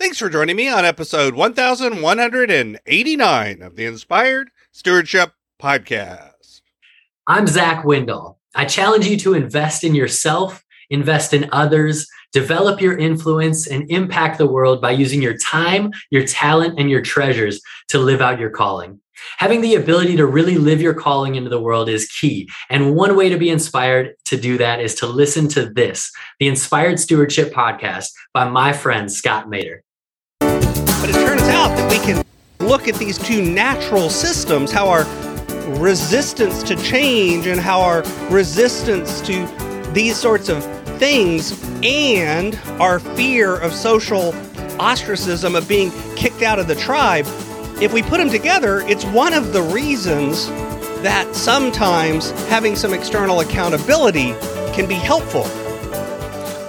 Thanks for joining me on episode 1189 of the Inspired Stewardship Podcast. I'm Zach Windall. I challenge you to invest in yourself, invest in others, develop your influence, and impact the world by using your time, your talent, and your treasures to live out your calling. Having the ability to really live your calling into the world is key. And one way to be inspired to do that is to listen to this, the Inspired Stewardship Podcast by my friend Scott Maderer. But it turns out that we can look at these two natural systems, how our resistance to change and how our resistance to these sorts of things and our fear of social ostracism, of being kicked out of the tribe if we put them together, it's one of the reasons that sometimes having some external accountability can be helpful.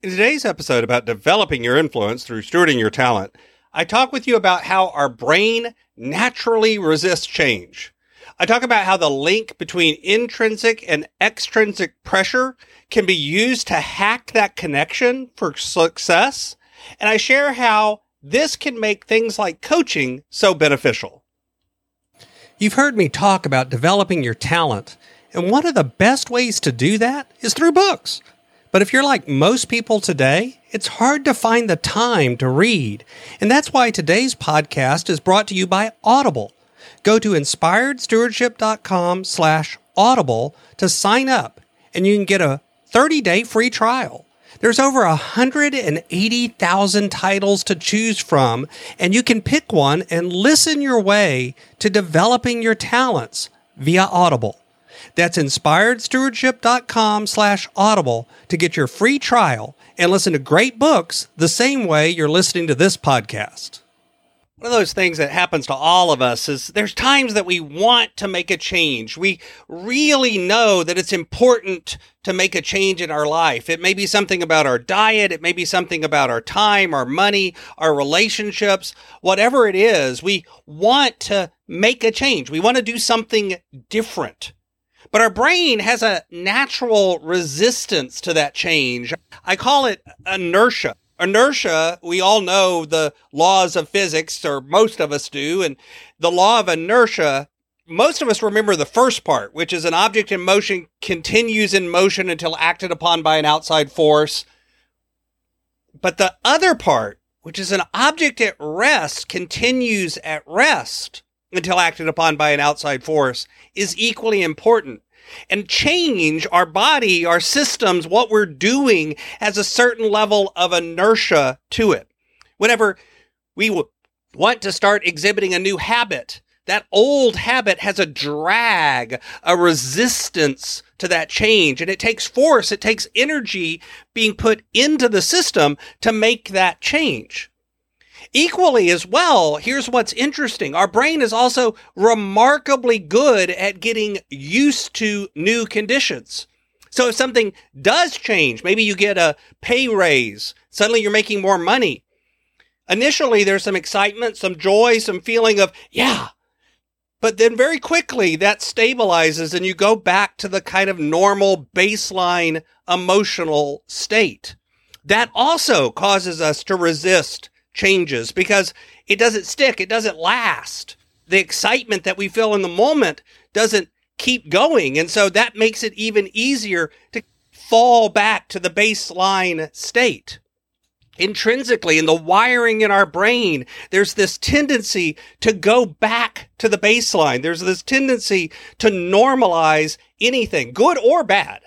In today's episode about developing your influence through stewarding your talent, I talk with you about how our brain naturally resists change. I talk about how the link between intrinsic and extrinsic pressure can be used to hack that connection for success. And I share how this can make things like coaching so beneficial. You've heard me talk about developing your talent, and one of the best ways to do that is through books. But if you're like most people today, it's hard to find the time to read. And that's why today's podcast is brought to you by Audible. Go to inspiredstewardship.com slash audible to sign up, and you can get a 30-day free trial. There's over 180,000 titles to choose from, and you can pick one and listen your way to developing your talents via Audible. That's inspiredstewardship.com slash audible to get your free trial and listen to great books the same way you're listening to this podcast one of those things that happens to all of us is there's times that we want to make a change. We really know that it's important to make a change in our life. It may be something about our diet. It may be something about our time, our money, our relationships, whatever it is. We want to make a change. We want to do something different. But our brain has a natural resistance to that change. I call it inertia inertia, we all know the laws of physics, or most of us do. And the law of inertia, most of us remember the first part, which is an object in motion continues in motion until acted upon by an outside force. But the other part, which is an object at rest, continues at rest until acted upon by an outside force, is equally important and change our body, our systems, what we're doing has a certain level of inertia to it. Whenever we want to start exhibiting a new habit, that old habit has a drag, a resistance to that change. And it takes force, it takes energy being put into the system to make that change. Equally as well, here's what's interesting. Our brain is also remarkably good at getting used to new conditions. So if something does change, maybe you get a pay raise, suddenly you're making more money. Initially, there's some excitement, some joy, some feeling of, yeah. But then very quickly that stabilizes and you go back to the kind of normal baseline emotional state. That also causes us to resist changes because it doesn't stick, it doesn't last. The excitement that we feel in the moment doesn't keep going. And so that makes it even easier to fall back to the baseline state. Intrinsically, in the wiring in our brain, there's this tendency to go back to the baseline. There's this tendency to normalize anything, good or bad.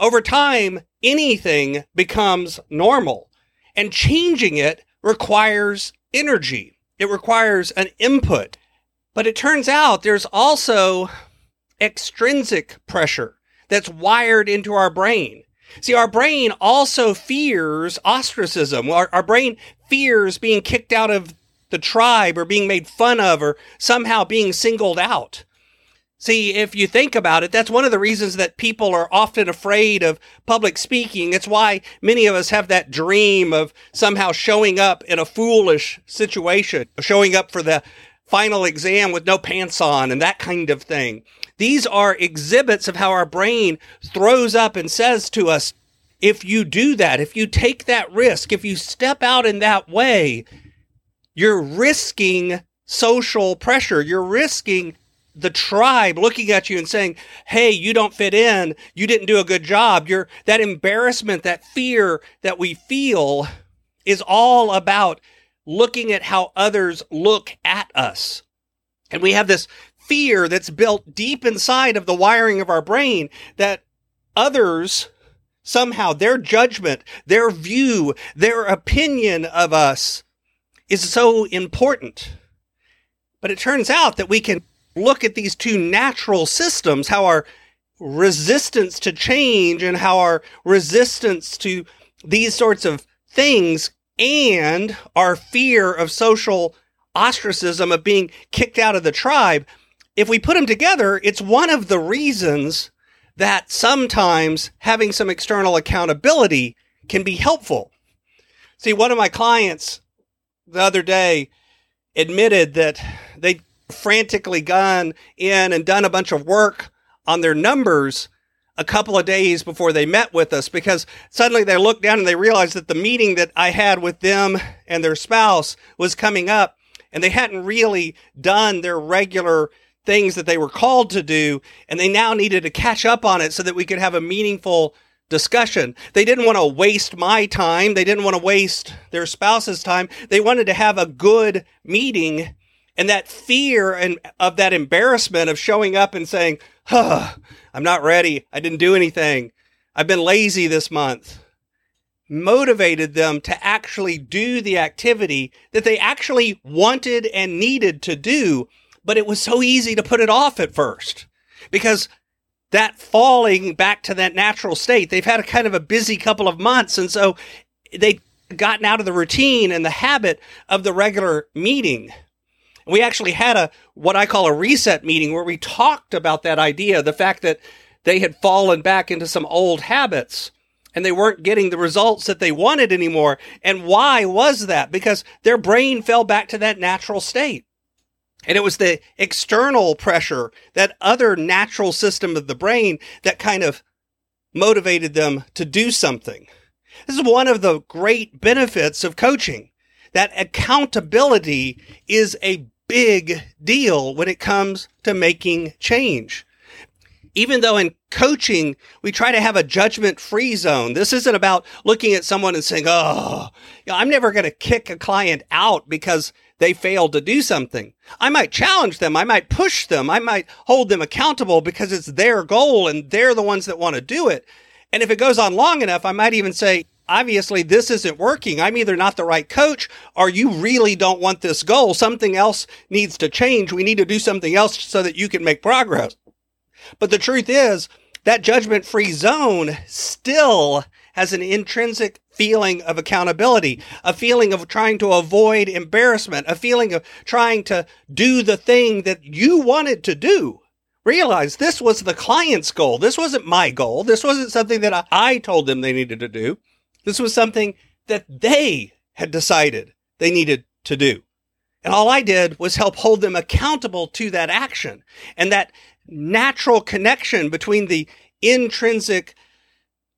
Over time, anything becomes normal and changing it requires energy. It requires an input. But it turns out there's also extrinsic pressure that's wired into our brain. See, our brain also fears ostracism. Our, our brain fears being kicked out of the tribe or being made fun of or somehow being singled out. See, if you think about it, that's one of the reasons that people are often afraid of public speaking. It's why many of us have that dream of somehow showing up in a foolish situation, showing up for the final exam with no pants on and that kind of thing. These are exhibits of how our brain throws up and says to us, if you do that, if you take that risk, if you step out in that way, you're risking social pressure. You're risking the tribe looking at you and saying, Hey, you don't fit in. You didn't do a good job. You're that embarrassment, that fear that we feel is all about looking at how others look at us. And we have this fear that's built deep inside of the wiring of our brain that others somehow their judgment, their view, their opinion of us is so important. But it turns out that we can look at these two natural systems, how our resistance to change and how our resistance to these sorts of things and our fear of social ostracism of being kicked out of the tribe, if we put them together, it's one of the reasons that sometimes having some external accountability can be helpful. See, one of my clients the other day admitted that they frantically gone in and done a bunch of work on their numbers a couple of days before they met with us because suddenly they looked down and they realized that the meeting that I had with them and their spouse was coming up and they hadn't really done their regular things that they were called to do and they now needed to catch up on it so that we could have a meaningful discussion. They didn't want to waste my time. They didn't want to waste their spouse's time. They wanted to have a good meeting and that fear and of that embarrassment of showing up and saying, huh, I'm not ready. I didn't do anything. I've been lazy this month motivated them to actually do the activity that they actually wanted and needed to do. But it was so easy to put it off at first because that falling back to that natural state, they've had a kind of a busy couple of months. And so they gotten out of the routine and the habit of the regular meeting. We actually had a what I call a reset meeting where we talked about that idea, the fact that they had fallen back into some old habits and they weren't getting the results that they wanted anymore. And why was that? Because their brain fell back to that natural state. And it was the external pressure, that other natural system of the brain that kind of motivated them to do something. This is one of the great benefits of coaching. That accountability is a big deal when it comes to making change. Even though in coaching, we try to have a judgment free zone. This isn't about looking at someone and saying, Oh, I'm never going to kick a client out because they failed to do something. I might challenge them. I might push them. I might hold them accountable because it's their goal and they're the ones that want to do it. And if it goes on long enough, I might even say, obviously this isn't working. I'm either not the right coach or you really don't want this goal. Something else needs to change. We need to do something else so that you can make progress. But the truth is that judgment free zone still has an intrinsic feeling of accountability, a feeling of trying to avoid embarrassment, a feeling of trying to do the thing that you wanted to do. Realize this was the client's goal. This wasn't my goal. This wasn't something that I told them they needed to do. This was something that they had decided they needed to do. And all I did was help hold them accountable to that action and that natural connection between the intrinsic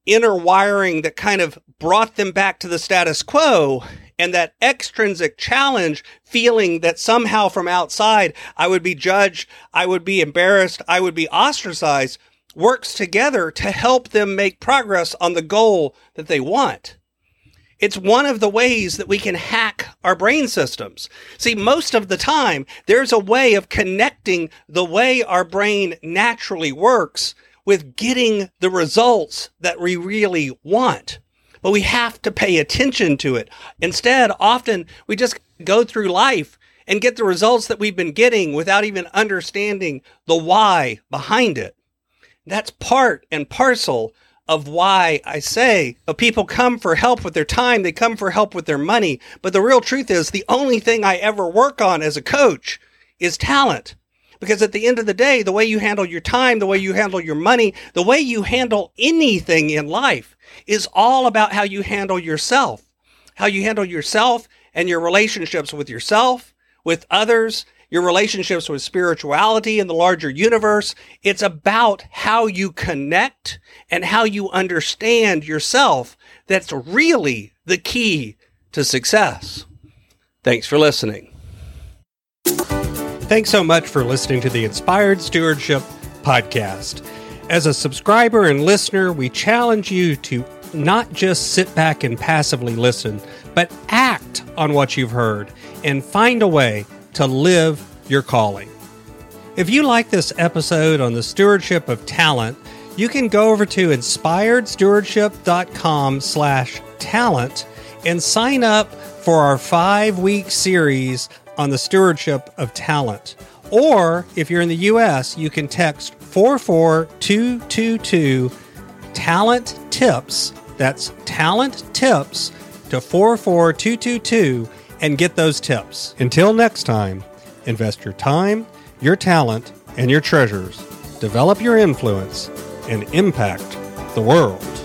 inner wiring that kind of brought them back to the status quo and that extrinsic challenge feeling that somehow from outside I would be judged, I would be embarrassed, I would be ostracized works together to help them make progress on the goal that they want. It's one of the ways that we can hack our brain systems. See, most of the time, there's a way of connecting the way our brain naturally works with getting the results that we really want. But we have to pay attention to it. Instead, often we just go through life and get the results that we've been getting without even understanding the why behind it. That's part and parcel of why I say uh, people come for help with their time, they come for help with their money. But the real truth is the only thing I ever work on as a coach is talent. Because at the end of the day, the way you handle your time, the way you handle your money, the way you handle anything in life is all about how you handle yourself. How you handle yourself and your relationships with yourself, with others, your relationships with spirituality and the larger universe. It's about how you connect and how you understand yourself. That's really the key to success. Thanks for listening. Thanks so much for listening to the Inspired Stewardship Podcast. As a subscriber and listener, we challenge you to not just sit back and passively listen, but act on what you've heard and find a way to live your calling. If you like this episode on the stewardship of talent, you can go over to inspiredstewardship.com slash talent and sign up for our five-week series on the stewardship of talent. Or if you're in the US, you can text 44222 talent tips. That's talent tips to 44222 and get those tips. Until next time, invest your time, your talent, and your treasures. Develop your influence and impact the world.